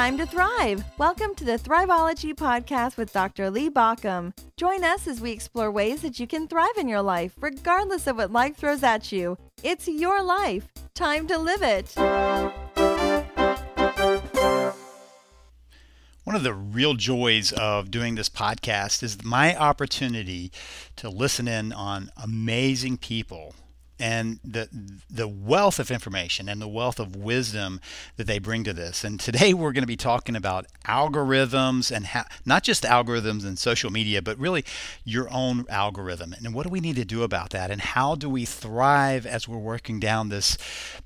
time to thrive. Welcome to the Thriveology podcast with Dr. Lee Baucom. Join us as we explore ways that you can thrive in your life, regardless of what life throws at you. It's your life. Time to live it. One of the real joys of doing this podcast is my opportunity to listen in on amazing people and the the wealth of information and the wealth of wisdom that they bring to this. And today we're going to be talking about algorithms and not just algorithms in social media, but really your own algorithm. And what do we need to do about that? And how do we thrive as we're working down this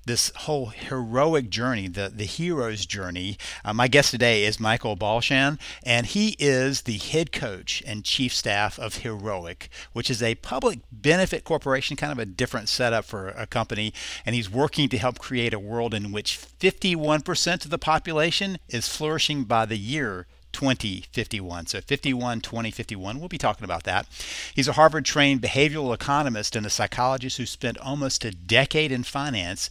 this whole heroic journey, the the hero's journey? Uh, my guest today is Michael Balchan, and he is the head coach and chief staff of Heroic, which is a public benefit corporation, kind of a different set setup for a company, and he's working to help create a world in which 51% of the population is flourishing by the year 2051. So 51, 2051. We'll be talking about that. He's a Harvard trained behavioral economist and a psychologist who spent almost a decade in finance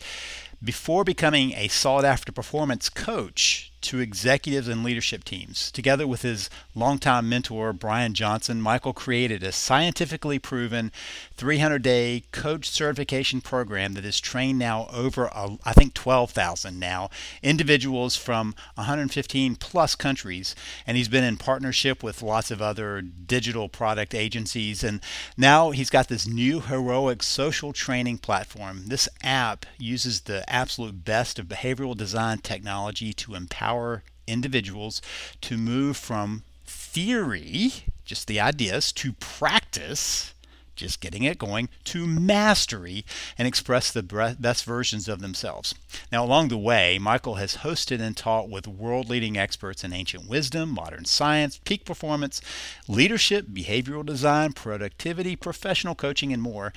before becoming a sought after performance coach to executives and leadership teams. Together with his longtime mentor, Brian Johnson, Michael created a scientifically proven 300 day coach certification program that has trained now over, uh, I think, 12,000 now individuals from 115 plus countries. And he's been in partnership with lots of other digital product agencies. And now he's got this new heroic social training platform. This app uses the absolute best of behavioral design technology to empower empower individuals to move from theory, just the ideas, to practice, just getting it going, to mastery and express the best versions of themselves. Now, along the way, Michael has hosted and taught with world leading experts in ancient wisdom, modern science, peak performance, leadership, behavioral design, productivity, professional coaching, and more.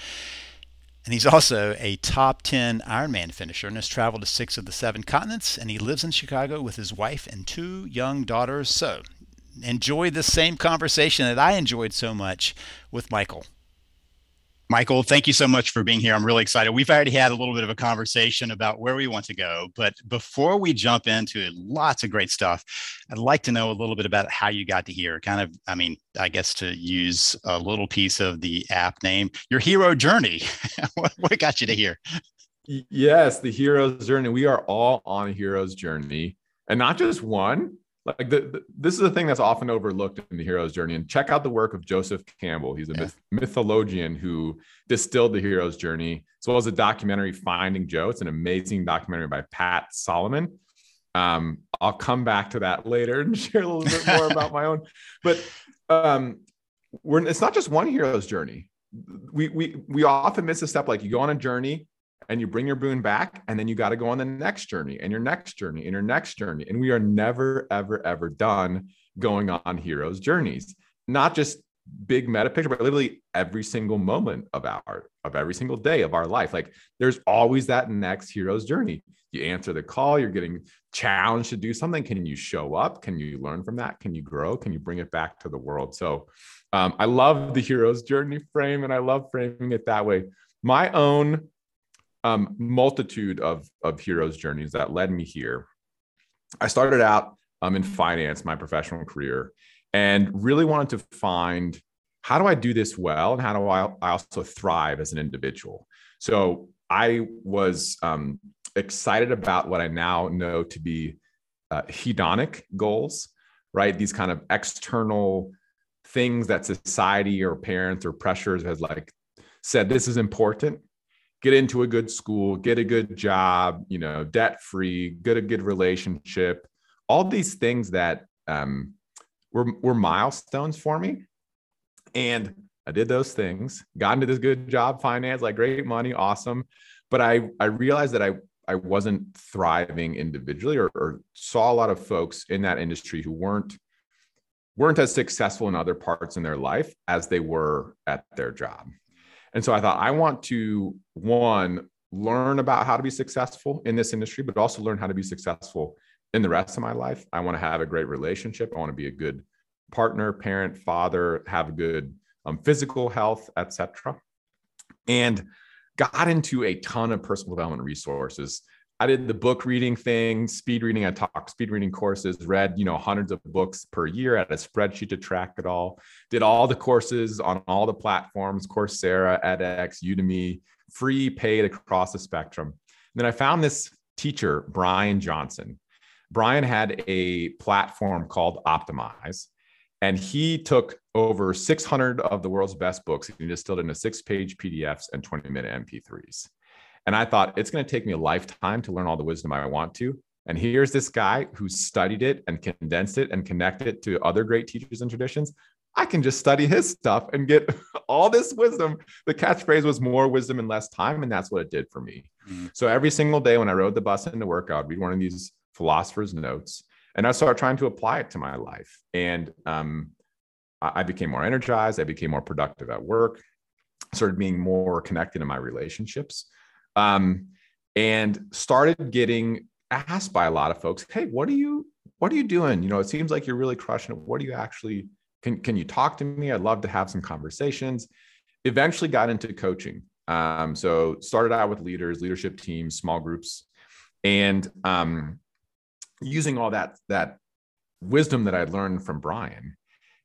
And he's also a top 10 Ironman finisher and has traveled to six of the seven continents. And he lives in Chicago with his wife and two young daughters. So enjoy the same conversation that I enjoyed so much with Michael. Michael, thank you so much for being here. I'm really excited. We've already had a little bit of a conversation about where we want to go, but before we jump into lots of great stuff, I'd like to know a little bit about how you got to here. Kind of, I mean, I guess to use a little piece of the app name, your hero journey. what got you to here? Yes, the hero's journey. We are all on a hero's journey, and not just one, like the, the, this is a thing that's often overlooked in the hero's journey and check out the work of joseph campbell. He's a yeah. myth, mythologian who distilled the hero's journey as well as a documentary finding joe. It's an amazing documentary by pat solomon. Um, i'll come back to that later and share a little bit more about my own. But um, we're, it's not just one hero's journey. We, we we often miss a step like you go on a journey and you bring your boon back and then you got to go on the next journey and your next journey and your next journey and we are never ever ever done going on heroes journeys. Not just big meta picture but literally every single moment of our of every single day of our life. Like there's always that next hero's journey. You answer the call you're getting challenged to do something. Can you show up? Can you learn from that? Can you grow? Can you bring it back to the world? So um, i love the hero's journey frame and i love framing it that way. My own um, multitude of, of heroes journeys that led me here. I started out um, in finance, my professional career, and really wanted to find how do I do this well and how do I, I also thrive as an individual. So I was um, excited about what I now know to be uh, hedonic goals, right? These kind of external things that society or parents or pressures has like said this is important get into a good school, get a good job, you know, debt free, get a good relationship, all these things that um, were, were milestones for me. And I did those things, got into this good job, finance, like great money, awesome. But I, I realized that I, I wasn't thriving individually or, or saw a lot of folks in that industry who weren't weren't as successful in other parts in their life as they were at their job. And so I thought, I want to, one, learn about how to be successful in this industry, but also learn how to be successful in the rest of my life. I want to have a great relationship. I want to be a good partner, parent, father, have good um, physical health, etc. And got into a ton of personal development resources I did the book reading thing, speed reading. I taught speed reading courses, read, you know, hundreds of books per year, had a spreadsheet to track it all, did all the courses on all the platforms, Coursera, edX, Udemy, free, paid across the spectrum. And then I found this teacher, Brian Johnson. Brian had a platform called Optimize, and he took over 600 of the world's best books and he distilled into six page PDFs and 20 minute MP3s. And I thought it's going to take me a lifetime to learn all the wisdom I want to. And here's this guy who studied it and condensed it and connected it to other great teachers and traditions. I can just study his stuff and get all this wisdom. The catchphrase was more wisdom in less time. And that's what it did for me. Mm-hmm. So every single day when I rode the bus into work, I would read one of these philosopher's notes and I started trying to apply it to my life. And um, I became more energized. I became more productive at work, started being more connected in my relationships um, and started getting asked by a lot of folks, "Hey, what are you what are you doing? You know, it seems like you're really crushing it. What do you actually can can you talk to me? I'd love to have some conversations." Eventually, got into coaching. Um, so started out with leaders, leadership teams, small groups, and um, using all that that wisdom that I learned from Brian,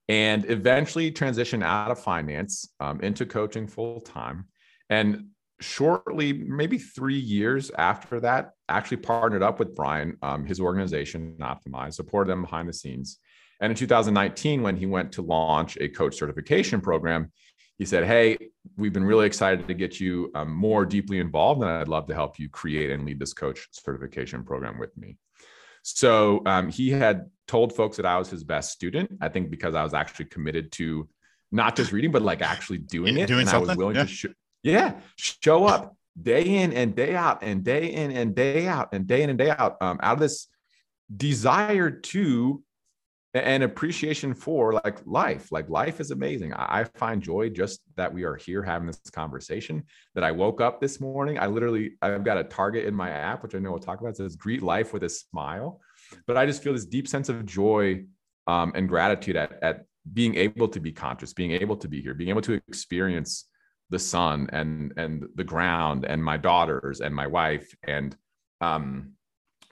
and eventually transitioned out of finance um, into coaching full time. And shortly, maybe three years after that, actually partnered up with Brian, um, his organization, Optimize, supported them behind the scenes. And in 2019, when he went to launch a coach certification program, he said, Hey, we've been really excited to get you um, more deeply involved, and I'd love to help you create and lead this coach certification program with me. So um, he had told folks that I was his best student, I think because I was actually committed to not just reading, but like actually doing it. Doing and something? I was willing yeah. to sh- yeah, show up day in and day out and day in and day out and day in and day out um, out of this desire to and appreciation for like life. Like life is amazing. I, find joy just that we are here having this conversation that i woke up this morning. I literally i've got a target in my app which i know we'll talk about. It says greet life with a smile. But i just feel this deep sense of joy um, and gratitude at, at being able to be conscious being able to be here being able to experience the sun and and the ground and my daughters and my wife. And um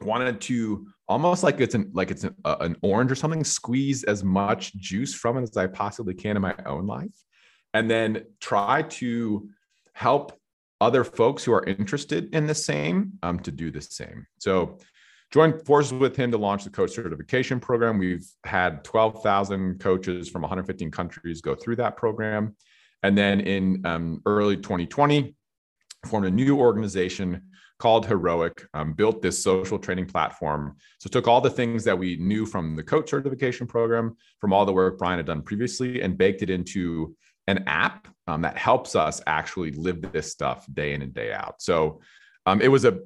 wanted to almost like it's an like it's an, uh, an orange or something squeeze as much juice from it as i possibly can in my own life. And then try to help other folks who are interested in the same um, to do the same. So joined forces with him to launch the coach certification program. We've had 12000 coaches from 115 countries go through that program and then in um, early 2020, formed a new organization called Heroic, um, built this social training platform. So took all the things that we knew from the coach certification program, from all the work Brian had done previously, and baked it into an app um, that helps us actually live this stuff day in and day out. So um, it was a,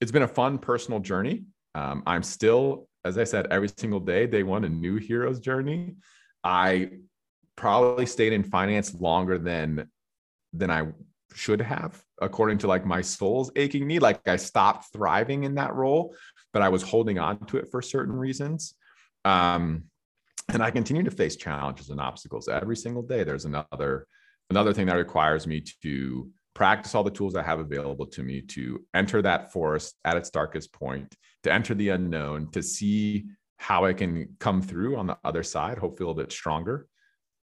it's been a fun personal journey. Um, I'm still, as I said, every single day, day one, a new hero's journey. I probably stayed in finance longer than than I should have according to like my soul's aching need. Like I stopped thriving in that role but I was holding on to it for certain reasons. Um and I continue to face challenges and obstacles every single day. There's another another thing that requires me to practice all the tools I have available to me to enter that forest at its darkest point to enter the unknown to see how I can come through on the other side hopefully a little bit stronger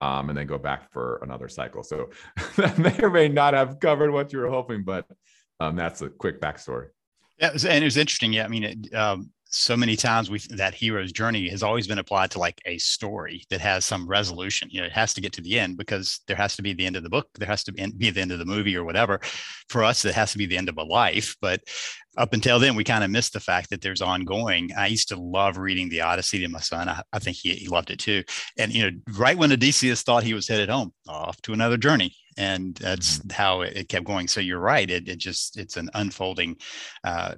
um, and then go back for another cycle. So that may or may not have covered what you were hoping, but um, that's a quick backstory. Yeah, and it was interesting. Yeah, I mean, it, um, so many times we that hero's journey has always been applied to like a story that has some resolution you know it has to get to the end because there has to be the end of the book there has to be, the end of the movie or whatever. For us it has to be the end of a life but up until then we kind of missed the fact that there's ongoing i used to love reading the odyssey to my son i, I think he, he loved it too and you know right when odysseus thought he was headed home off to another journey and that's mm-hmm. how it, kept going so you're right it, it just it's an unfolding uh,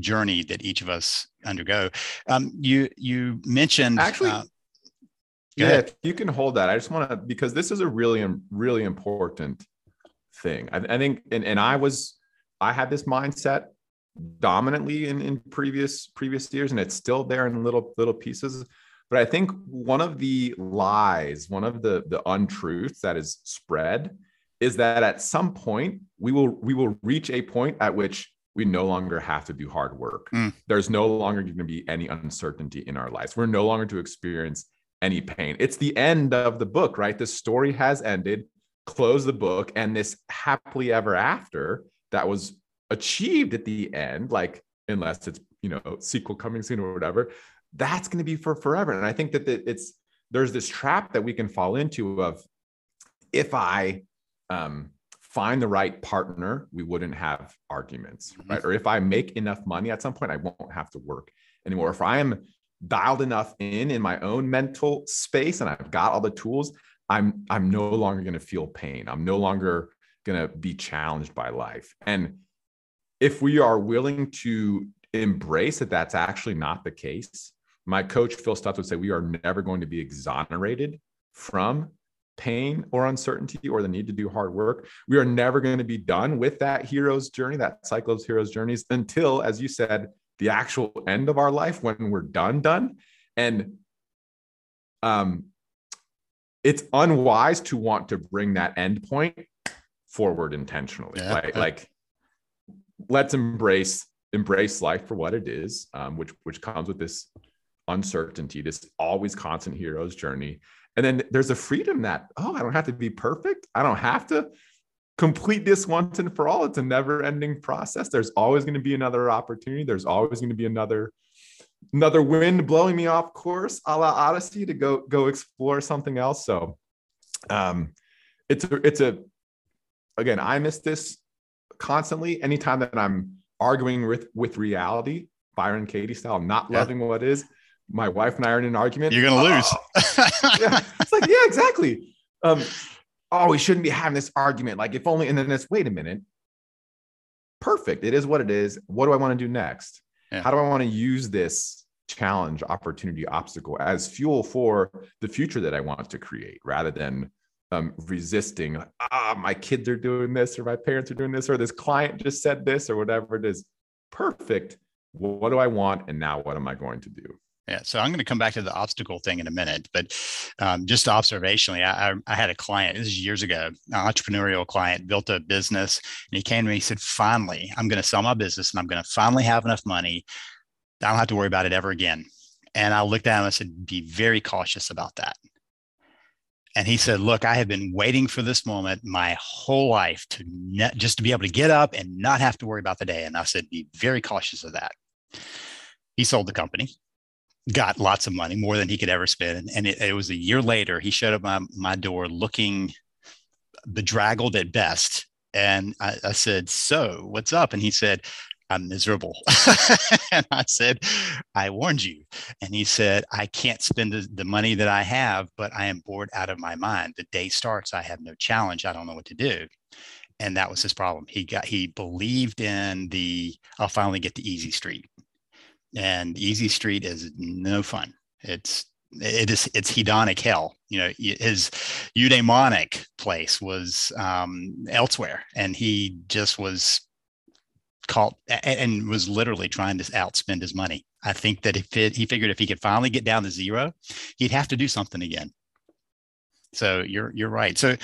journey that each of us undergo um, you you mentioned actually uh, yeah ahead. you can hold that i just want to because this is a really really important thing i, I think and, and i was i had this mindset dominantly in, in previous previous years and it's still there in little little pieces but i think one of the lies one of the the untruths that is spread is that at some point we will we will reach a point at which we no longer have to do hard work. Mm. There's no longer going to be any uncertainty in our lives. We're no longer to experience any pain. It's the end of the book, right? The story has ended. Close the book, and this happily ever after that was achieved at the end, like unless it's you know sequel coming soon or whatever, that's going to be for forever. And I think that it's there's this trap that we can fall into of if I um, find the right partner, we wouldn't have arguments, mm-hmm. right? Or if I make enough money at some point, I won't have to work anymore. If I am dialed enough in in my own mental space and I've got all the tools, I'm I'm no longer going to feel pain. I'm no longer going to be challenged by life. And if we are willing to embrace that that's actually not the case, my coach Phil Stutz would say we are never going to be exonerated from pain or uncertainty or the need to do hard work. We are never going to be done with that hero's journey, that cycle of hero's journeys until, as you said, the actual end of our life when we're done, done. And um, it's unwise to want to bring that end point forward intentionally. Yeah. Like, like let's embrace embrace life for what it is, um, which which comes with this uncertainty, this always constant hero's journey. And then there's a freedom that, oh, I don't have to be perfect. I don't have to complete this once and for all. It's a never ending process. There's always going to be another opportunity. There's always going to be another another wind blowing me off course a la Odyssey to go go explore something else. So um it's a it's a again, I miss this constantly. Anytime that I'm arguing with with reality, Byron Katie style, not yeah. loving what is, my wife and I are in an argument. You're gonna lose. yeah. It's like, yeah, exactly. Um, oh, we shouldn't be having this argument. Like, if only, and then it's wait a minute. Perfect. It is what it is. What do I want to do next? Yeah. How do I want to use this challenge, opportunity, obstacle as fuel for the future that I want to create rather than um, resisting, ah, my kids are doing this, or my parents are doing this, or this client just said this, or whatever it is. Perfect. What do I want? And now what am I going to do? Yeah, so I'm going to come back to the obstacle thing in a minute, but um, just observationally, I, I, I, had a client, this is years ago, an entrepreneurial client, built a business, and he came to me, he said, finally, I'm going to sell my business and I'm going to finally have enough money. I don't have to worry about it ever again. And I looked at him and I said, be very cautious about that. And he said, look, I have been waiting for this moment my whole life to ne- just to be able to get up and not have to worry about the day. And I said, be very cautious of that. He sold the company got lots of money, more than he could ever spend. And it, it was a year later, he showed up my, my door looking bedraggled at best. And I, I said, So what's up? And he said, I'm miserable. and I said, I warned you. And he said, I can't spend the, the, money that I have, but I am bored out of my mind. The day starts, I have no challenge. I don't know what to do. And that was his problem. He got, he believed in the, I'll finally get the easy street and Easy Street is no fun. It's it is it's hedonic hell. You know, his eudaimonic place was um, elsewhere, and he just was caught and was literally trying to outspend his money. I think that if it, he figured if he could finally get down to zero, he'd have to do something again. So you're you're right. So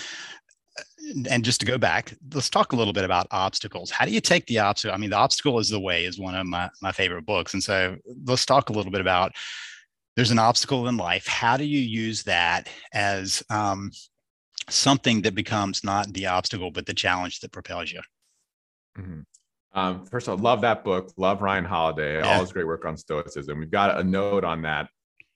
and just to go back, let's talk a little bit about obstacles. How do you take the obstacle? I mean, the obstacle is the way is one of my, my favorite books. And so let's talk a little bit about there's an obstacle in life. How do you use that as um, something that becomes not the obstacle, but the challenge that propels you? Mm-hmm. Um, first of all, love that book. Love Ryan Holiday. Yeah. All his great work on Stoicism. We've got a note on that,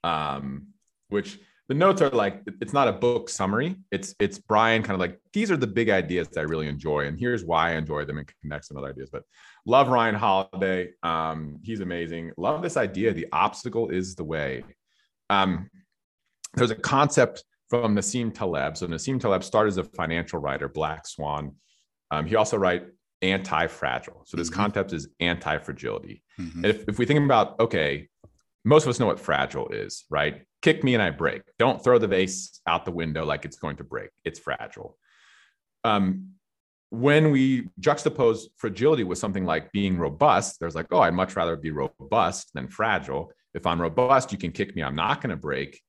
um, which the notes are like it's not a book summary. It's it's Brian kind of like these are the big ideas that I really enjoy, and here's why I enjoy them and connect some other ideas. But love Ryan Holiday. Um, he's amazing. Love this idea. The obstacle is the way. Um, there's a concept from Nassim Taleb. So Nassim Taleb started as a financial writer, Black Swan. Um, he also write anti-fragile. So this mm-hmm. concept is anti-fragility. Mm-hmm. If, if we think about, okay, most of us know what fragile is, right? Kick me and I break. Don't throw the vase out the window like it's going to break. It's fragile. Um, when we juxtapose fragility with something like being robust, there's like, oh, I'd much rather be robust than fragile. If I'm robust, you can kick me. I'm not going to break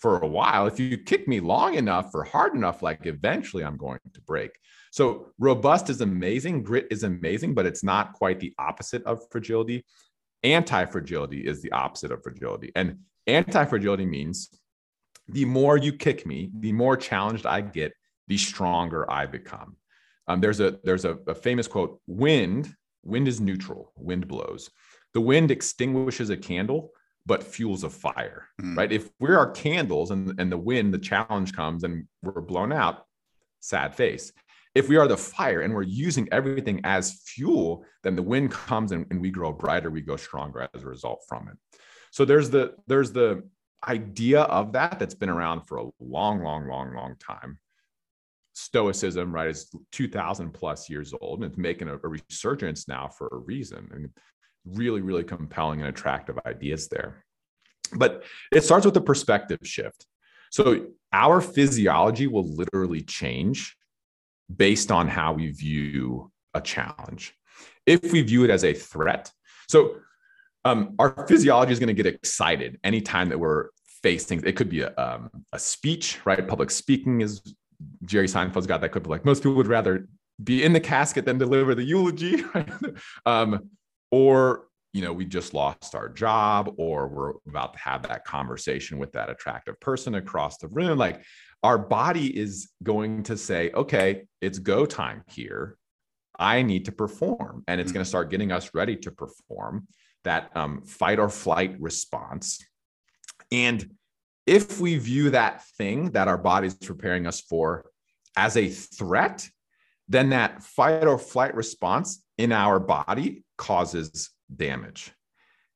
for a while. If you kick me long enough or hard enough, like eventually I'm going to break. So robust is amazing, grit is amazing, but it's not quite the opposite of fragility. Anti fragility is the opposite of fragility. And anti fragility means the more you kick me, the more challenged I get, the stronger I become. Um, there's a there's a, a famous quote: "Wind, wind is neutral. Wind blows. The wind extinguishes a candle, but fuels a fire." Mm. Right? If we are our candles and and the wind, the challenge comes and we're blown out, sad face if we are the fire and we're using everything as fuel, then the wind comes and, and we grow brighter, we go stronger as a result from it. So there's the there's the idea of that that's been around for a long, long, long, long time. Stoicism, right, is 2000 plus years old and it's making a, a resurgence now for a reason. And really, really compelling and attractive ideas there. But it starts with a perspective shift. So our physiology will literally change based on how we view a challenge. If we view it as a threat, so um, our physiology is going to get excited anytime that we're facing. It could be a, um, a speech, right? Public speaking is Jerry Seinfeld's got that clip. Like most people would rather be in the casket than deliver the eulogy, right? um, or you know, we just lost our job, or we're about to have that conversation with that attractive person across the room. Like our body is going to say, okay, it's go time here. I need to perform. And it's mm-hmm. going to start getting us ready to perform that um, fight or flight response. And if we view that thing that our body is preparing us for as a threat, then that fight or flight response in our body causes damage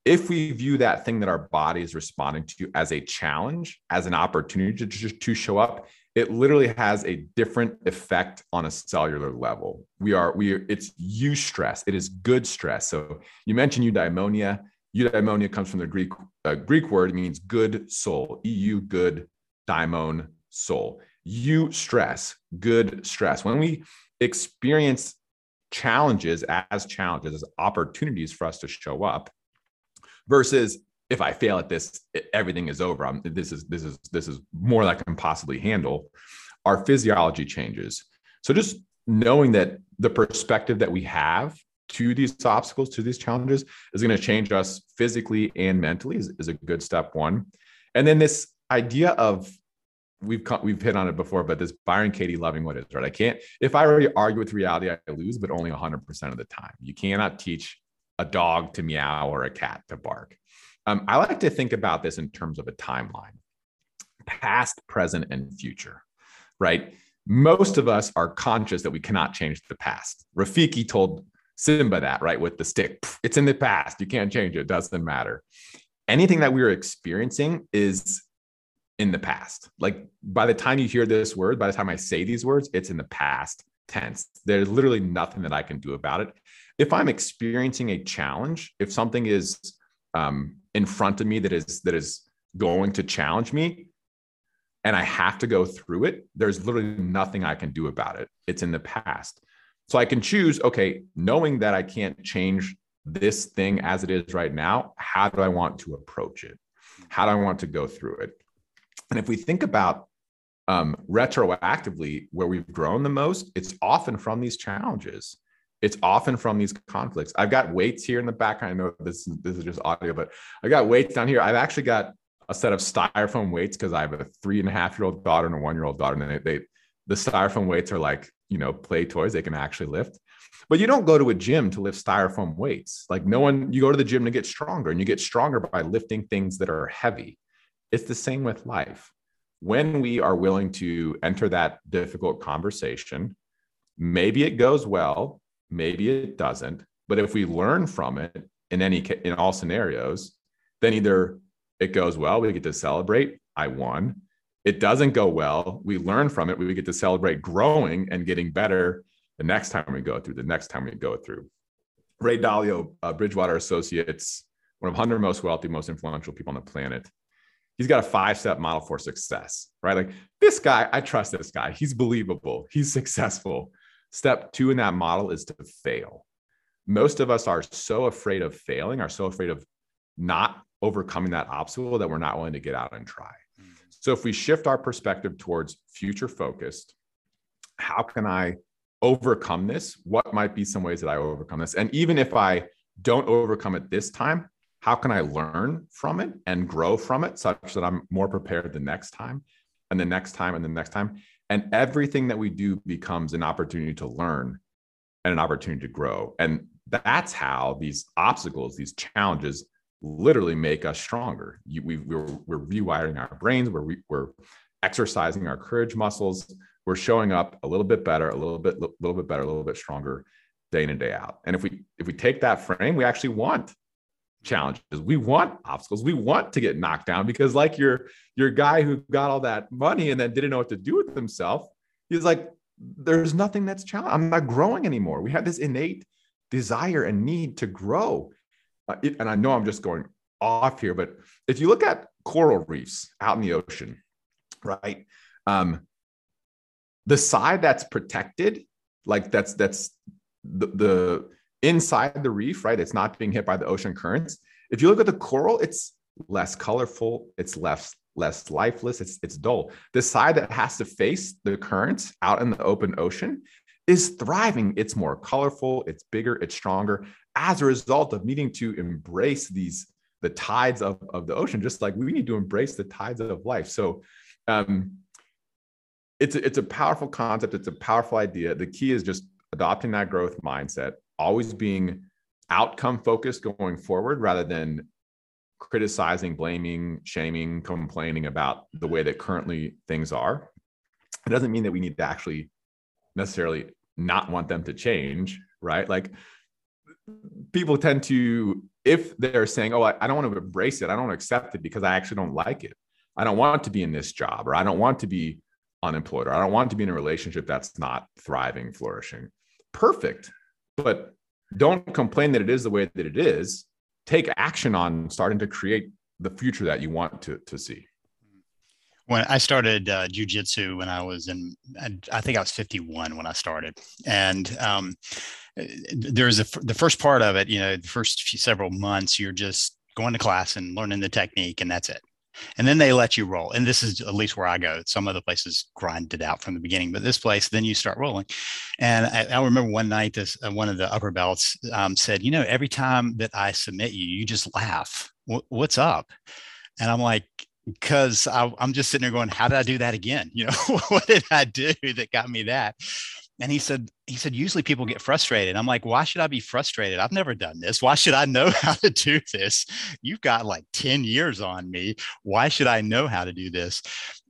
if we view that thing that our body is responding to as a challenge, as an opportunity to, to show up, it literally has a different effect on a cellular level. We are, we are, it's eustress. It is good stress. So you mentioned eudaimonia. Eudaimonia comes from the Greek, uh, Greek word, it means good soul, EU, good, daimon, soul. Eustress, good stress. When we experience challenges as challenges, as opportunities for us to show up, versus if I fail at this, everything is over. I'm, this is this is this is more than I can possibly handle. Our physiology changes. So just knowing that the perspective that we have to these obstacles, to these challenges, is going to change us physically and mentally is, is a good step one. And then this idea of we've we've hit on it before, but this Byron Katie loving what is right. I can't if I already argue with reality, I lose, but only 100% of the time. You cannot teach a dog to meow or a cat to bark. Um, I like to think about this in terms of a timeline past, present, and future, right? Most of us are conscious that we cannot change the past. Rafiki told Simba that, right? With the stick, it's in the past. You can't change it. it doesn't matter. Anything that we are experiencing is in the past. Like by the time you hear this word, by the time I say these words, it's in the past tense. There's literally nothing that I can do about it if I'm experiencing a challenge, if something is um, in front of me that is that is going to challenge me, and I have to go through it, there's literally nothing I can do about it. It's in the past. So I can choose, okay, knowing that I can't change this thing as it is right now, how do I want to approach it? How do I want to go through it? And if we think about um, retroactively where we've grown the most, it's often from these challenges it's often from these conflicts. I've got weights here in the background. I know this is, this is just audio, but I got weights down here. I've actually got a set of styrofoam weights because I have a three and a half year old daughter and a one year old daughter, and they, they the styrofoam weights are like you know play toys. They can actually lift. But you don't go to a gym to lift styrofoam weights. Like no one, you go to the gym to get stronger, and you get stronger by lifting things that are heavy. It's the same with life. When we are willing to enter that difficult conversation, maybe it goes well, maybe it doesn't but if we learn from it in any in all scenarios then either it goes well we get to celebrate i won. It doesn't go well we learn from it we get to celebrate growing and getting better the next time we go through the next time we go through. Ray dalio uh, bridgewater associates one of 100 most wealthy most influential people on the planet. He's got a five step model for success right? Like this guy i trust this guy. He's believable. He's successful Step two in that model is to fail. Most of us are so afraid of failing, are so afraid of not overcoming that obstacle that we're not willing to get out and try. Mm-hmm. So if we shift our perspective towards future focused, how can I overcome this, what might be some ways that I overcome this? And even if I don't overcome it this time, how can I learn from it and grow from it such that I'm more prepared the next time and the next time and the next time? And everything that we do becomes an opportunity to learn and an opportunity to grow. And that's how these obstacles, these challenges literally make us stronger. You, we, we're, we're rewiring our brains, we're, re, we're exercising our courage muscles, we're showing up a little bit better, a little bit, a little bit better, a little bit stronger day in and day out. And if we if we take that frame, we actually want challenges. We want obstacles. We want to get knocked down because like your your guy who got all that money and then didn't know what to do with himself, he's like, there's nothing that's challenge. I'm not growing anymore. We have this innate desire and need to grow. Uh, it, and I know I'm just going off here, but if you look at coral reefs out in the ocean, right? Um, the side that's protected, like that's that's the, the inside the reef, right? It's not being hit by the ocean currents. If you look at the coral, it's less colorful, it's less less lifeless, it's it's dull. The side that has to face the currents out in the open ocean is thriving. It's more colorful, it's bigger, it's stronger as a result of needing to embrace these the tides of, of the ocean, just like we need to embrace the tides of life. So um, it's a, it's a powerful concept. It's a powerful idea. The key is just adopting that growth mindset, always being outcome focused going forward rather than criticizing, blaming, shaming, complaining about the way that currently things are. It doesn't mean that we need to actually necessarily not want them to change, right? Like people tend to, if they're saying, oh, I, I don't want to embrace it, I don't accept it because I actually don't like it. I don't want to be in this job, or I don't want to be unemployed, or I don't want to be in a relationship that's not thriving, flourishing perfect, but don't complain that it is the way that it is. Take action on starting to create the future that you want to, to see. When I started uh, jujitsu when I was in, I think I was 51 when I started. And um, there's a, the first part of it, you know, the first few, several months, you're just going to class and learning the technique, and that's it and then they let you roll. And this is at least where I go. Some other places grind it out from the beginning, but this place, then you start rolling. And I, I remember one night, this uh, one of the upper belts um, said, "You know, every time that I submit you, you just laugh. W- what's up?" And I'm like, because I'm just sitting there going, "How did I do that again? You know, what did I do that got me that?" And he said he said usually people get frustrated. I'm like why should i be frustrated? I've never done this. Why should i know how to do this? You've got like 10 years on me. Why should i know how to do this?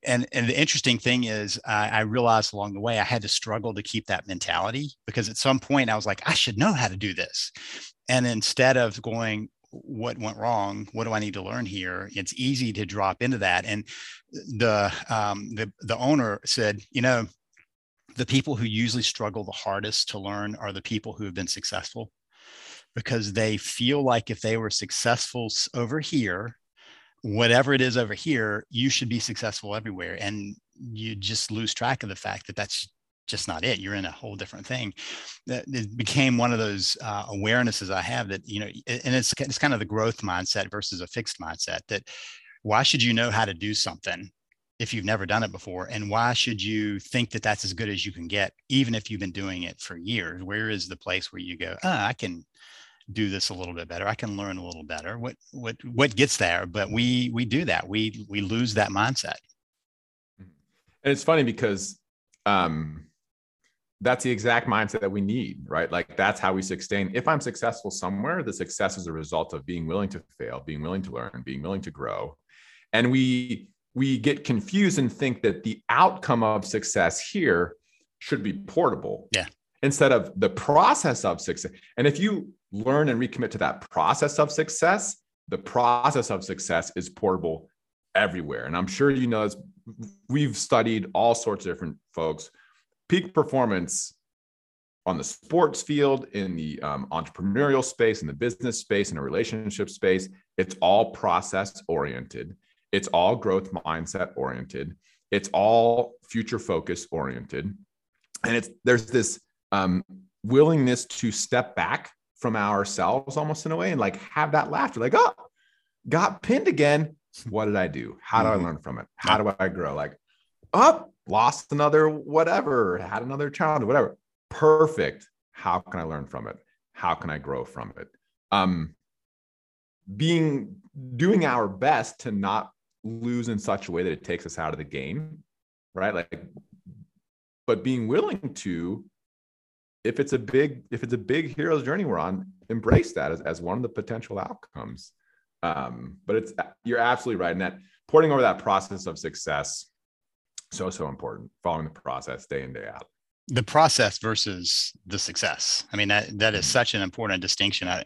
And and the interesting thing is I, realized along the way i had to struggle to keep that mentality because at some point i was like i should know how to do this. And instead of going what went wrong? What do i need to learn here? It's easy to drop into that. And the um, the, the owner said you know the people who usually struggle the hardest to learn are the people who have been successful. Because they feel like if they were successful over here whatever it is over here you should be successful everywhere. And you just lose track of the fact that that's just not it. You're in a whole different thing. That it became one of those uh, awarenesses i have that you know and it's, it's kind of the growth mindset versus a fixed mindset that why should you know how to do something if you've never done it before and why should you think that that's as good as you can get even if you've been doing it for years? Where is the place where you go oh, i can do this a little bit better. I can learn a little better. What what what gets there? But we we do that. We we lose that mindset. And it's funny because um that's the exact mindset that we need right? Like that's how we sustain. If i'm successful somewhere the success is a result of being willing to fail being willing to learn being willing to grow. And we we get confused and think that the outcome of success here should be portable. Yeah. Instead of the process of success. And if you learn and recommit to that process of success, the process of success is portable everywhere. And I'm sure you know, this, we've studied all sorts of different folks. Peak performance on the sports field, in the um, entrepreneurial space, in the business space, in a relationship space, it's all process oriented. It's all growth mindset oriented. It's all future focus oriented. And it's there's this um, willingness to step back from ourselves almost in a way and like have that laughter, like, oh, got pinned again. What did I do? How do I mm-hmm. learn from it? How do I grow? Like, up, oh, lost another whatever, had another challenge, whatever. perfect. How can I learn from it? How can I grow from it? Um, being doing our best to not lose in such a way that it takes us out of the game, right? Like, but being willing to, if it's a big, if it's a big hero's journey we're on, embrace that as, as one of the potential outcomes. Um, but it's you're absolutely right. And that porting over that process of success, so so important. Following the process day in day out. The process versus the success. I mean that that is mm-hmm. such an important distinction. I,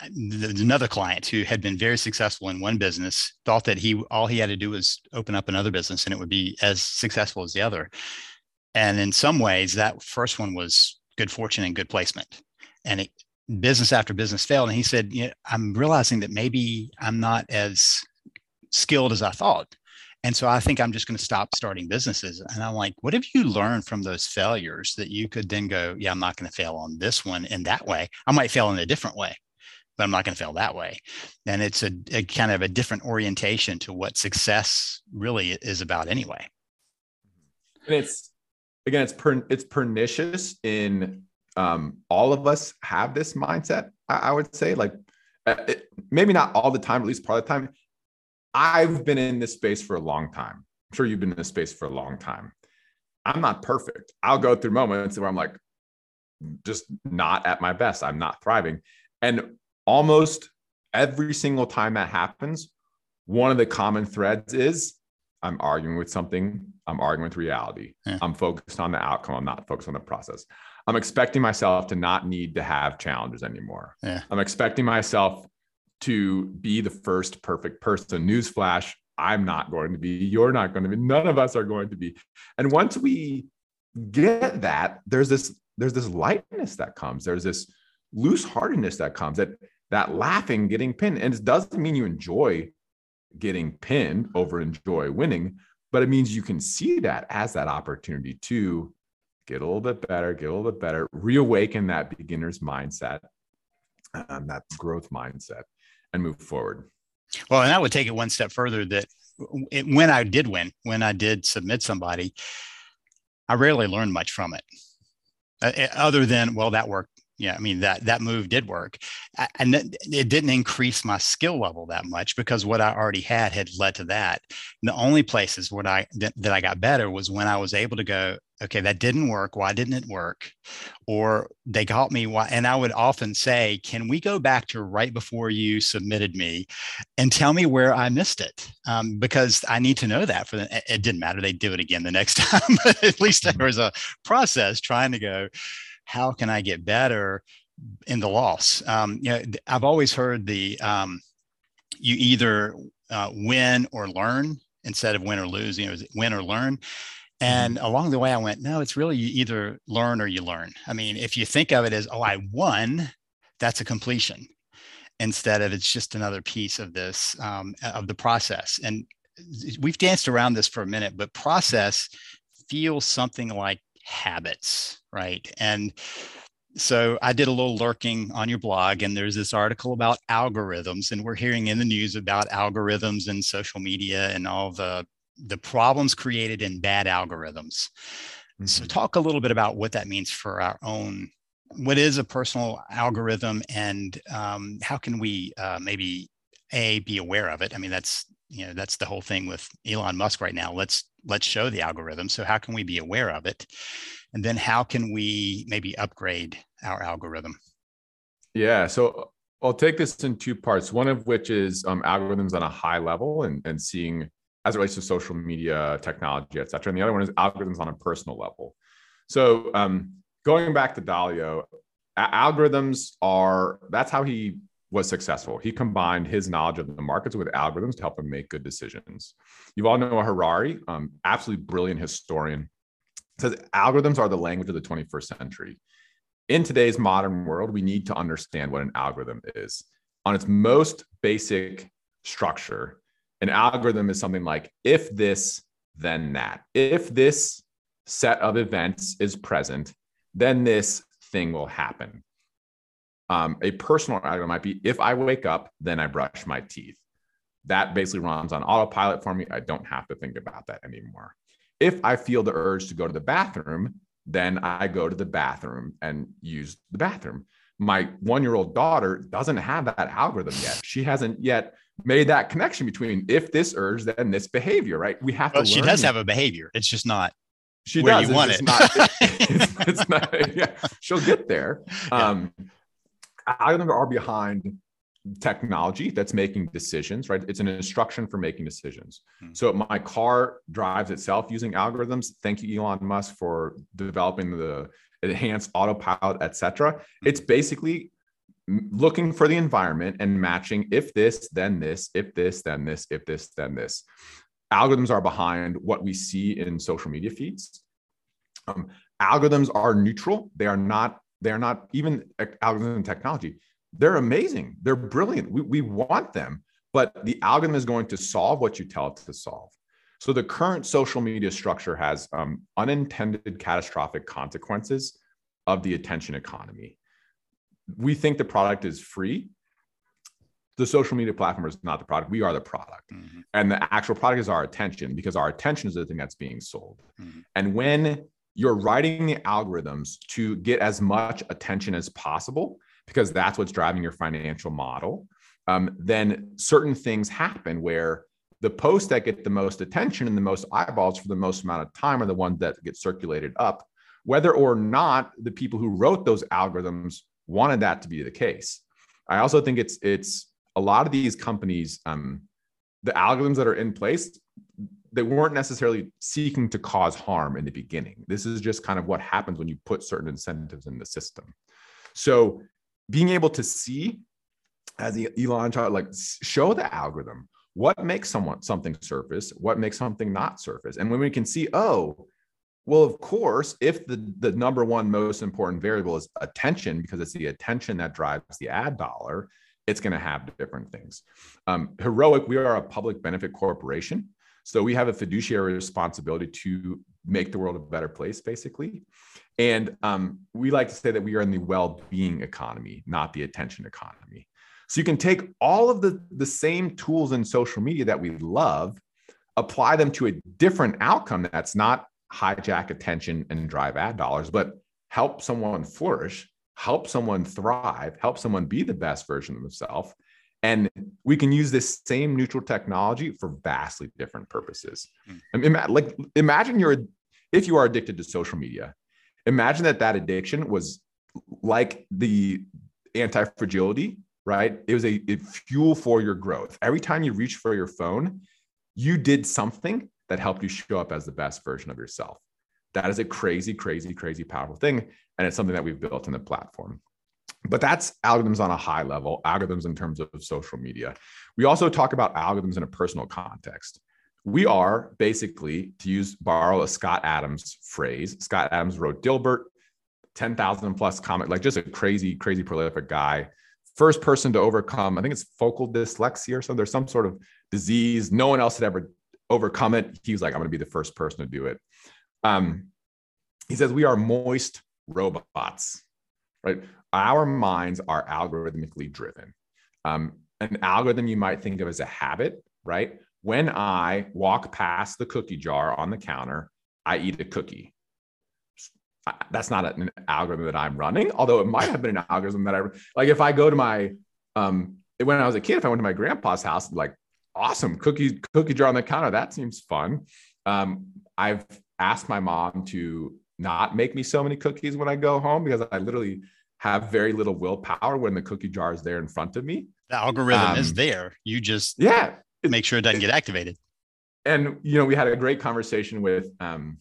another client who had been very successful in one business thought that he all he had to do was open up another business and it would be as successful as the other. And in some ways that first one was good fortune and good placement. And it, business after business failed. And he said yeah, i'm realizing that maybe i'm not as skilled as i thought. And so i think i'm just going to stop starting businesses. And i'm like what have you learned from those failures that you could then go yeah i'm not going to fail on this one in that way? I might fail in a different way but I'm not going to fail that way. And it's a, a, kind of a different orientation to what success really is about anyway. And it's again, it's per, it's pernicious in um, all of us have this mindset. I, I would say, like uh, it, maybe not all the time, at least part of the time. I've been in this space for a long time. I'm sure you've been in this space for a long time. I'm not perfect. I'll go through moments where I'm like, just not at my best. I'm not thriving. And almost every single time that happens, one of the common threads is I'm arguing with something, I'm arguing with reality. Yeah. I'm focused on the outcome, I'm not focused on the process. I'm expecting myself to not need to have challenges anymore. Yeah. I'm expecting myself to be the first perfect person. Newsflash, I'm not going to be, you're not going to be, none of us are going to be. And once we get that, there's this there's this lightness that comes. There's this loose heartedness that comes that that laughing getting pinned. And it doesn't mean you enjoy getting pinned over enjoy winning, but it means you can see that as that opportunity to get a little bit better, get a little bit better, reawaken that beginner's mindset, um, that growth mindset, and move forward. Well, and I would take it one step further that it, when I did win, when I did submit somebody, I rarely learned much from it. Uh, other than well that worked yeah i mean that that move did work and it didn't increase my skill level that much because what i already had had led to that. And the only places where i that, that i got better was when i was able to go okay that didn't work. Why didn't it work? Or they got me why and i would often say can we go back to right before you submitted me and tell me where i missed it? Um, because i need to know that for the, it didn't matter. They do it again the next time but at least there was a process trying to go how can I get better in the loss? Um, you know, I've always heard the um, you either uh, win or learn instead of win or lose. You know, win or learn. And mm-hmm. along the way, I went, no, it's really you either learn or you learn. I mean, if you think of it as, oh, I won, that's a completion instead of it's just another piece of this um, of the process. And we've danced around this for a minute, but process feels something like habits, right? And so I did a little lurking on your blog, and there's this article about algorithms, and we're hearing in the news about algorithms and social media and all the the problems created in bad algorithms. Mm-hmm. So talk a little bit about what that means for our own. What is a personal algorithm, and um, how can we uh, maybe a be aware of it? I mean, that's you know that's the whole thing with Elon Musk right now. Let's let's show the algorithm. So how can we be aware of it? And then how can we maybe upgrade our algorithm? Yeah. So I'll take this in two parts. One of which is um, algorithms on a high level and, and seeing as it relates to social media, technology, et cetera. And the other one is algorithms on a personal level. So um, going back to Dalio, algorithms are that's how he was successful. He combined his knowledge of the markets with algorithms to help him make good decisions. Yuval Noah Harari, um, absolutely brilliant historian, says algorithms are the language of the 21st century. In today's modern world, we need to understand what an algorithm is. On its most basic structure, an algorithm is something like if this, then that. If this set of events is present, then this thing will happen. Um, a personal algorithm might be if I wake up, then I brush my teeth. That basically runs on autopilot for me. I don't have to think about that anymore. If I feel the urge to go to the bathroom, then I go to the bathroom and use the bathroom. My one year old daughter doesn't have that algorithm yet. She hasn't yet made that connection between if this urge, then this behavior, right? We have well, to. She does have a behavior. It's just not. She where does. You want it's it. Not, it's, it's not. Yeah, she'll get there. Yeah. Algorithms are behind technology that's making decisions, right? It's an instruction for making decisions. Hmm. So my car drives itself using algorithms. Thank you, Elon Musk, for developing the enhanced autopilot, et cetera. It's basically looking for the environment and matching if this, then this, if this, then this, if this, then this. Algorithms are behind what we see in social media feeds. Um, algorithms are neutral. They are not. They are not even algorithms and technology they're amazing. They're brilliant. We, we want them, but the algorithm is going to solve what you tell it to solve. So the current social media structure has um, unintended catastrophic consequences of the attention economy. We think the product is free. The social media platform is not the product. We are the product. Mhm. And the actual product is our attention because our attention is the thing that's being sold. Mhm. And when you're writing the algorithms to get as much attention as possible, because that's what's driving your financial model, um, then certain things happen where the posts that get the most attention and the most eyeballs for the most amount of time are the ones that get circulated up, whether or not the people who wrote those algorithms wanted that to be the case. I also think it's it's a lot of these companies, um, the algorithms that are in place, they weren't necessarily seeking to cause harm in the beginning. This is just kind of what happens when you put certain incentives in the system. So being able to see as E- Elon tried, like show the algorithm what makes someone something surface, what makes something not surface. And when we can see, oh, well, of course, if the, the number one most important variable is attention, because it's the attention that drives the ad dollar, it's going to have different things. Um, Heroic, we are a public benefit corporation. So we have a fiduciary responsibility to make the world a better place, basically. And um, we like to say that we are in the well-being economy, not the attention economy. So you can take all of the, the same tools in social media that we love, apply them to a different outcome that's not hijack attention and drive ad dollars, but help someone flourish, help someone thrive, help someone be the best version of themselves. And we can use this same neutral technology for vastly different purposes. Mm. I mean, like imagine you're if you are addicted to social media, imagine that that addiction was like the anti-fragility, right? It was a, a fuel for your growth. Every time you reach for your phone, you did something that helped you show up as the best version of yourself. That is a crazy, crazy, crazy powerful thing. And it's something that we've built in the platform. But that's algorithms on a high level, algorithms in terms of social media. We also talk about algorithms in a personal context. We are basically, to use borrow a Scott Adams phrase, Scott Adams wrote Dilbert, 10,000 plus comic, like just a crazy, crazy prolific guy. First person to overcome, I think it's focal dyslexia or something. There's some sort of disease. No one else had ever overcome it. He was like, I'm going to be the first person to do it. Um, he says, We are moist robots, right? Our minds are algorithmically driven. Um, an algorithm you might think of as a habit, right? When I walk past the cookie jar on the counter, I eat a cookie. That's not an algorithm that I'm running, although it might have been an algorithm that I like. If I go to my, um, when I was a kid, if I went to my grandpa's house, like, awesome cookie cookie jar on the counter, that seems fun. Um, I've asked my mom to not make me so many cookies when I go home because I literally have very little willpower when the cookie jar is there in front of me. The algorithm is Um, there. You just Yeah, make sure it doesn't get activated. and you know we had a great conversation with um,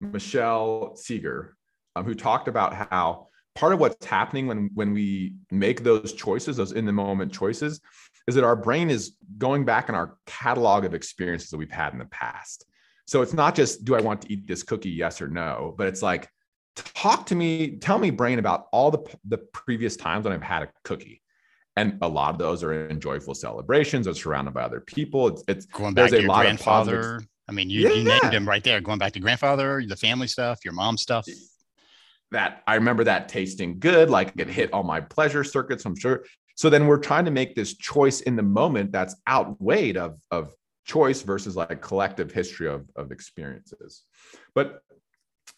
Michelle Seeger, um, who talked about how part of what's happening when when we make those choices, those in the moment choices, is that our brain is going back in our catalog of experiences that we've had in the past. So it's not just do I want to eat this cookie, yes or no, but it's like talk to me, tell me, brain, about all the the previous times when I've had a cookie. And a lot of those are in joyful celebrations, or surrounded by other people. It's, it's Going back there's to a your grandfather. I mean, you, you Yeah. named him right there. Going back to grandfather, the family stuff, your mom stuff. that I remember that tasting good, like it hit all my pleasure circuits, I'm sure. So then we're trying to make this choice in the moment that's outweighed of, of choice versus like collective history of, of experiences. But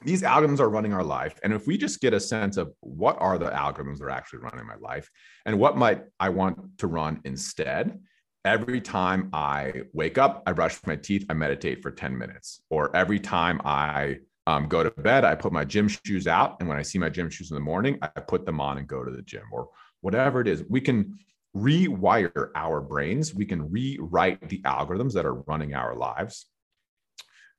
these algorithms are running our life. And if we just get a sense of what are the algorithms that are actually running my life and what might I want to run instead, every time I wake up, I brush my teeth, I meditate for 10 minutes. Or every time I um, go to bed, I put my gym shoes out. And when I see my gym shoes in the morning, I put them on and go to the gym or whatever it is. We can rewire our brains, we can rewrite the algorithms that are running our lives.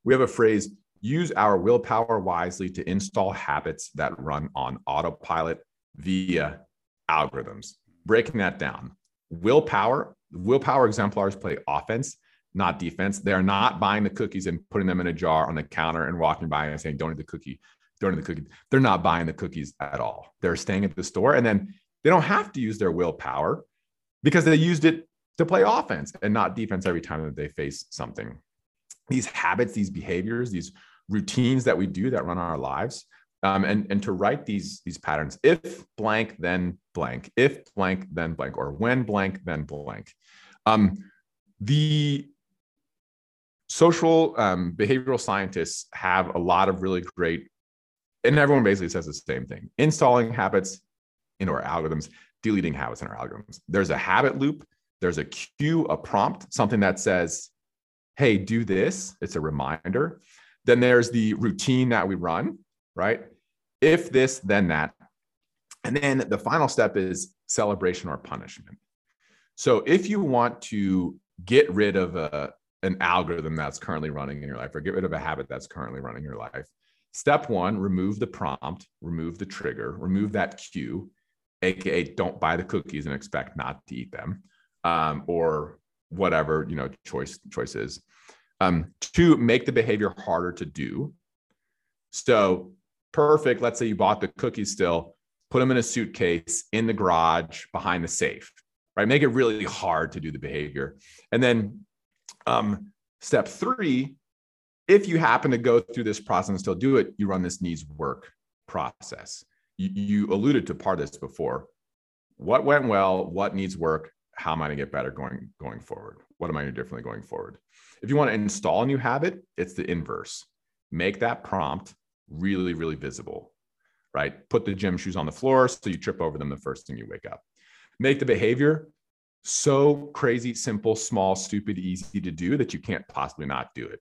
We have a phrase use our willpower wisely to install habits that run on autopilot via algorithms. Breaking that down, willpower, willpower exemplars play offense, not defense. They're not buying the cookies and putting them in a jar on the counter and walking by and saying, Don't eat the cookie, don't eat the cookie. They're not buying the cookies at all. They're staying at the store and then they don't have to use their willpower because they used it to play offense and not defense every time that they face something. These habits, these behaviors, these routines that we do that run our lives, um, and and to write these these patterns. If blank, then blank. If blank, then blank. Or when blank, then blank. Um, the social um, behavioral scientists have a lot of really great, and everyone basically says the same thing: installing habits into our algorithms deleting habits in our algorithms. There's a habit loop, there's a cue, a prompt, something that says, hey, do this. It's a reminder. Then there's the routine that we run, right? If this, then that. And then the final step is celebration or punishment. So if you want to get rid of a, an algorithm that's currently running in your life or get rid of a habit that's currently running in your life, step one, remove the prompt, remove the trigger, remove that cue, aka don't buy the cookies and expect not to eat them um, or whatever you know choice choices um, to make the behavior harder to do so perfect let's say you bought the cookies still put them in a suitcase in the garage behind the safe right make it really hard to do the behavior and then um, step three if you happen to go through this process and still do it you run this needs work process you, you alluded to part of this before. What went well? What needs work? How am I going to get better going going forward? What am I going to do differently going forward? If you want to install a new habit, it's the inverse. Make that prompt really, really visible, right? Put the gym shoes on the floor so you trip over them the first thing you wake up. Make the behavior so crazy, simple, small, stupid, easy to do that you can't possibly not do it.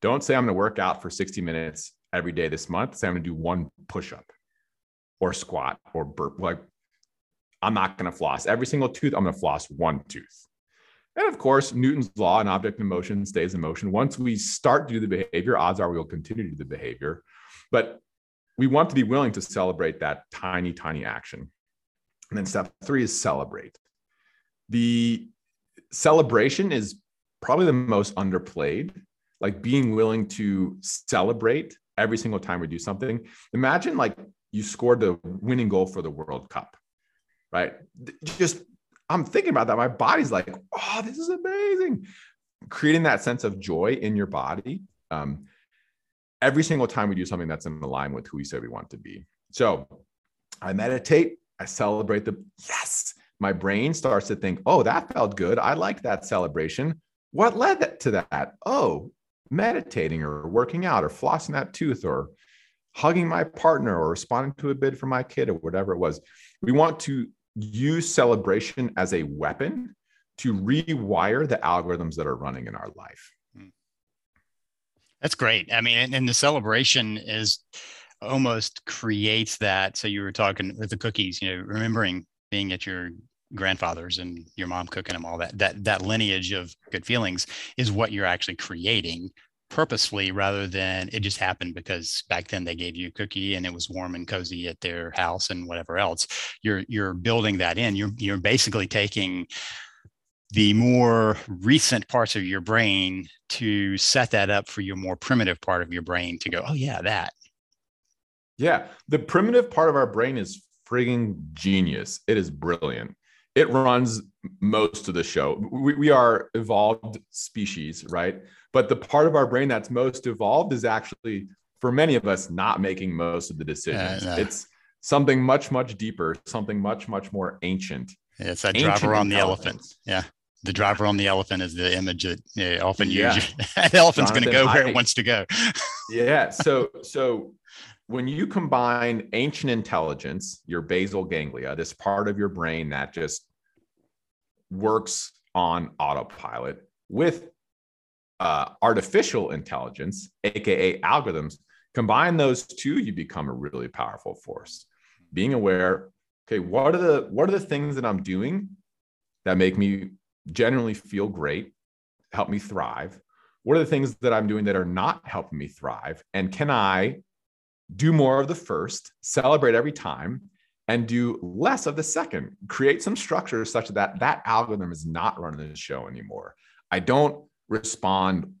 Don't say I'm going to work out for 60 minutes every day this month. Say I'm going to do one push up or squat or burp. Like, I'm not going to floss every single tooth. I'm going to floss one tooth. And of course, Newton's law and object in motion stays in motion. Once we start to do the behavior, odds are we will continue to do the behavior. But we want to be willing to celebrate that tiny, tiny action. And then step three is celebrate. The celebration is probably the most underplayed, like being willing to celebrate every single time we do something. Imagine like you scored the winning goal for the World Cup, right? Just I'm thinking about that. My body's like, oh, this is amazing. Creating that sense of joy in your body um, every single time we do something that's in alignment with who we say we want to be. So I meditate, I celebrate the yes. My brain starts to think, oh, that felt good. I like that celebration. What led to that? Oh, meditating or working out or flossing that tooth or hugging my partner or responding to a bid for my kid or whatever it was. We want to use celebration as a weapon to rewire the algorithms that are running in our life. Hmm. That's great. I mean, and, and the celebration is almost creates that. So you were talking with the cookies, you know, remembering being at your grandfather's and your mom cooking them all that that that lineage of good feelings is what you're actually creating purposefully rather than it just happened because back then they gave you a cookie and it was warm and cozy at their house and whatever else. You're you're building that in. You're you're basically taking the more recent parts of your brain to set that up for your more primitive part of your brain to go oh yeah that. Yeah. The primitive part of our brain is frigging genius. It is brilliant. It runs most of the show. We, we are evolved species right but the part of our brain that's most evolved is actually, for many of us, not making most of the decisions. Yeah, It's something much, much deeper, something much, much more ancient. Yeah, it's that driver on the elephant. Yeah. the driver on the elephant is the image that often Yeah. used. the elephant's going to go where Haidt. it wants to go. yeah so so when you combine ancient intelligence your basal ganglia this part of your brain that just works on autopilot with uh, artificial intelligence aka algorithms combine those two you become a really powerful force being aware okay what are the what are the things that i'm doing that make me generally feel great help me thrive what are the things that I'm doing that are not helping me thrive? And can I do more of the first, celebrate every time, and do less of the second? Create some structure such that that algorithm is not running the show anymore. I don't respond.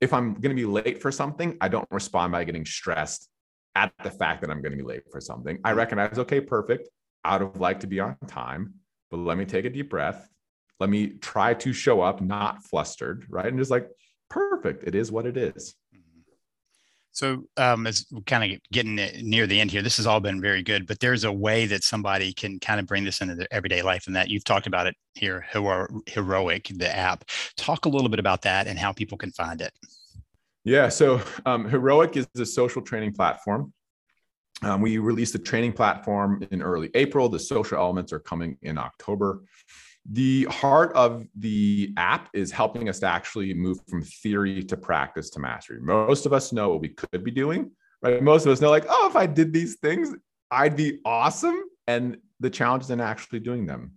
If I'm going to be late for something, I don't respond by getting stressed at the fact that I'm going to be late for something. I mm-hmm. recognize, okay, perfect. I would have liked to be on time, but let me take a deep breath. Let me try to show up not flustered, right? And just like, perfect. It is what it is. So, um, as we're kind of getting near the end here, this has all been very good, but there's a way that somebody can kind of bring this into their everyday life, and that you've talked about it here, Hero- Heroic, the app. Talk a little bit about that and how people can find it. Yeah. So um, Heroic is a social training platform. Um, we released the training platform in early April. The social elements are coming in October. The heart of the app is helping us to actually move from theory to practice to mastery. Most of us know what we could be doing, right? Most of us know, like, oh, if I did these things, I'd be awesome. And the challenge is in actually doing them.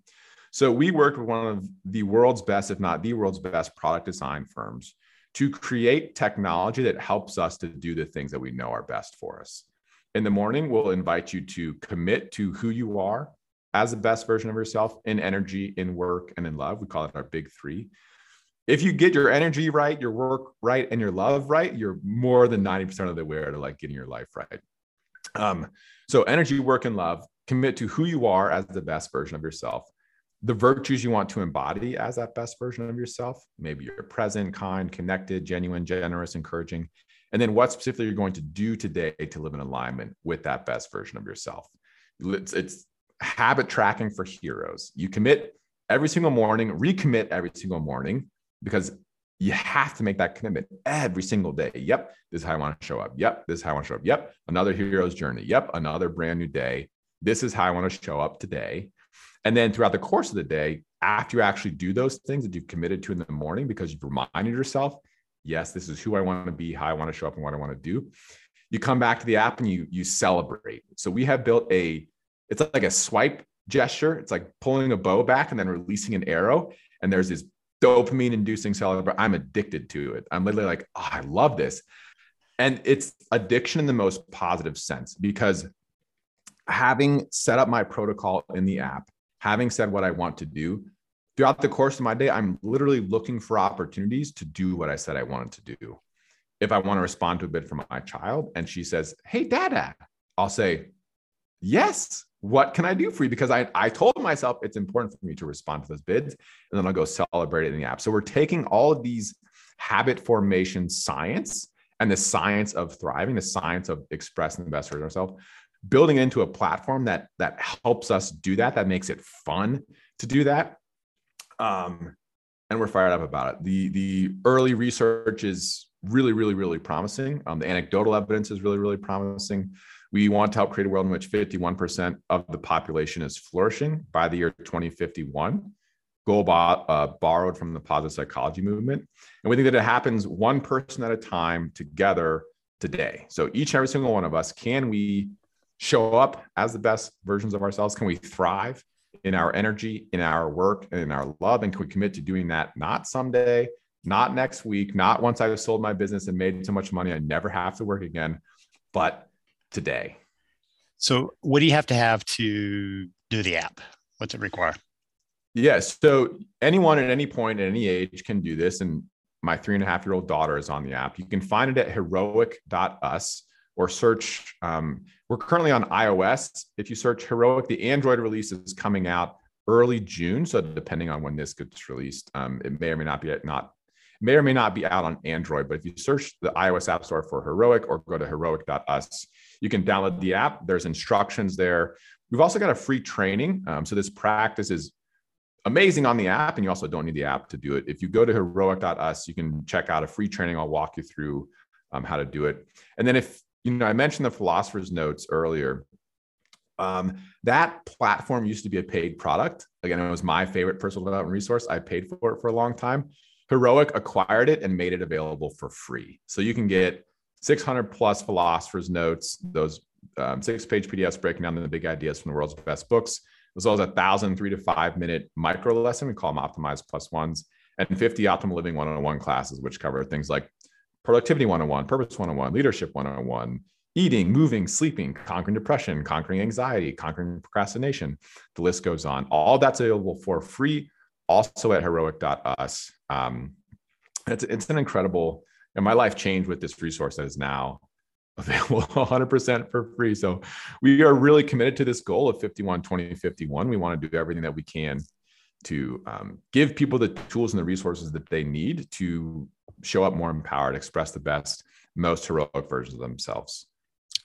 So we worked with one of the world's best, if not the world's best, product design firms to create technology that helps us to do the things that we know are best for us. In the morning, we'll invite you to commit to who you are as the best version of yourself in energy, in work, and in love. We call it our big three. If you get your energy right, your work right, and your love right, you're more than 90% of the way to like getting your life right. Um, so energy, work, and love, commit to who you are as the best version of yourself the virtues you want to embody as that best version of yourself. Maybe you're present, kind, connected, genuine, generous, encouraging. And then what specifically you're going to do today to live in alignment with that best version of yourself. It's, it's habit tracking for heroes. You commit every single morning, recommit every single morning because you have to make that commitment every single day. Yep, this is how I want to show up. Yep, this is how I want to show up. Yep, another hero's journey. Yep, another brand new day. This is how I want to show up today. And then throughout the course of the day, after you actually do those things that you've committed to in the morning because you've reminded yourself, yes, this is who I want to be, how I want to show up, and what I want to do. You come back to the app and you you celebrate. So we have built a, it's like a swipe gesture. It's like pulling a bow back and then releasing an arrow. And there's this dopamine inducing celebration. I'm addicted to it. I'm literally like, oh, I love this. And it's addiction in the most positive sense because having set up my protocol in the app, having said what I want to do, throughout the course of my day, I'm literally looking for opportunities to do what I said I wanted to do. If I want to respond to a bid from my child and she says, Hey, dada, I'll say, Yes, what can I do for you? Because I, I told myself it's important for me to respond to those bids. And then I'll go celebrate it in the app. So we're taking all of these habit formation science and the science of thriving, the science of expressing the best version of ourselves, building into a platform that that helps us do that, that makes it fun to do that. Um, and we're fired up about it. The the early research is really, really, really promising. Um, the anecdotal evidence is really, really promising. We want to help create a world in which 51% of the population is flourishing by the year 2051. Goal bo- uh, borrowed from the positive psychology movement. And we think that it happens one person at a time together today. So each and every single one of us, can we show up as the best versions of ourselves? Can we thrive in our energy, in our work, and in our love? And can we commit to doing that not someday, not next week, not once I've sold my business and made so much money I never have to work again, but today? So, what do you have to have to do the app? What's it require? Yes. So anyone at any point at any age can do this. And my three and a half year old daughter is on the app. You can find it at heroic.us or search. Um, we're currently on iOS. If you search heroic, the Android release is coming out early June. So depending on when this gets released, um, it may or may not be at, not may or may not be out on Android. But if you search the iOS App Store for heroic or go to heroic.us, you can download the app. There's instructions there. We've also got a free training. Um, so this practice is amazing on the app, and you also don't need the app to do it. If you go to heroic.us, you can check out a free training. I'll walk you through um, how to do it. And then if you know, I mentioned the philosopher's notes earlier. Um, that platform used to be a paid product. Again, it was my favorite personal development resource. I paid for it for a long time. Heroic acquired it and made it available for free. So you can get 600 plus philosophers notes, those um, six page PDFs breaking down the big ideas from the world's best books, as well as a thousand three to five minute micro lesson. We call them optimized plus ones and 50 optimal living one-on-one classes, which cover things like productivity 101, purpose 101, leadership 101, eating, moving, sleeping, conquering depression, conquering anxiety, conquering procrastination. The list goes on. All that's available for free also at heroic.us. Um, it's, it's an incredible, and my life changed with this resource that is now available 100% for free. So we are really committed to this goal of 51, 20, 51. We want to do everything that we can to um, give people the tools and the resources that they need to show up more empowered, express the best, most heroic versions of themselves.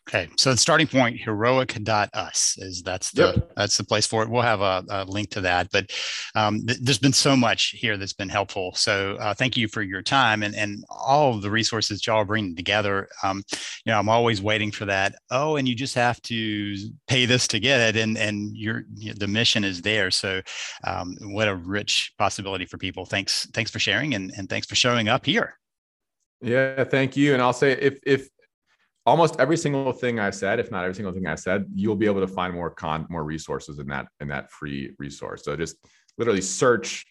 Okay, so the starting point heroic.us is that's the yep. that's the place for it. We'll have a, a link to that, but um, th- there's been so much here that's been helpful. So uh, thank you for your time and and all of the resources y'all are bringing together. Um, you know, I'm always waiting for that. Oh, and you just have to pay this to get it, and and your the mission is there. So um, what a rich possibility for people. Thanks thanks for sharing and and thanks for showing up here. Yeah, thank you. And I'll say if if almost every single thing I said, if not every single thing I said, you'll be able to find more con more resources in that in that free resource. So just literally search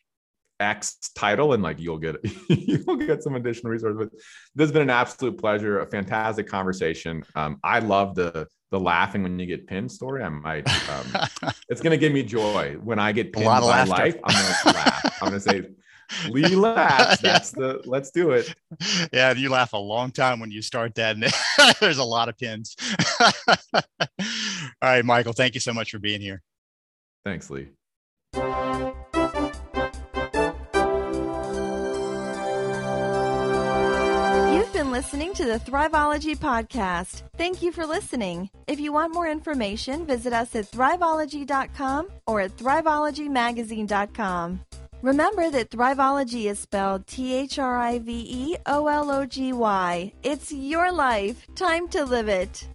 X title and like you'll get you'll get some additional resources. But this has been an absolute pleasure, a fantastic conversation. Um, I love the the laughing when you get pinned story. I might um, it's gonna give me joy when I get pinned a lot of laughter. life. I'm gonna laugh. I'm gonna say Lee laughs. That's the let's do it. Yeah, you laugh a long time when you start that. And there's a lot of pins. All right, Michael, thank you so much for being here. Thanks, Lee. You've been listening to the Thriveology podcast. Thank you for listening. If you want more information, visit us at thriveology.com or at thriveologymagazine.com. Remember that Thriveology is spelled T H R I V E O L O G Y. It's your life. Time to live it.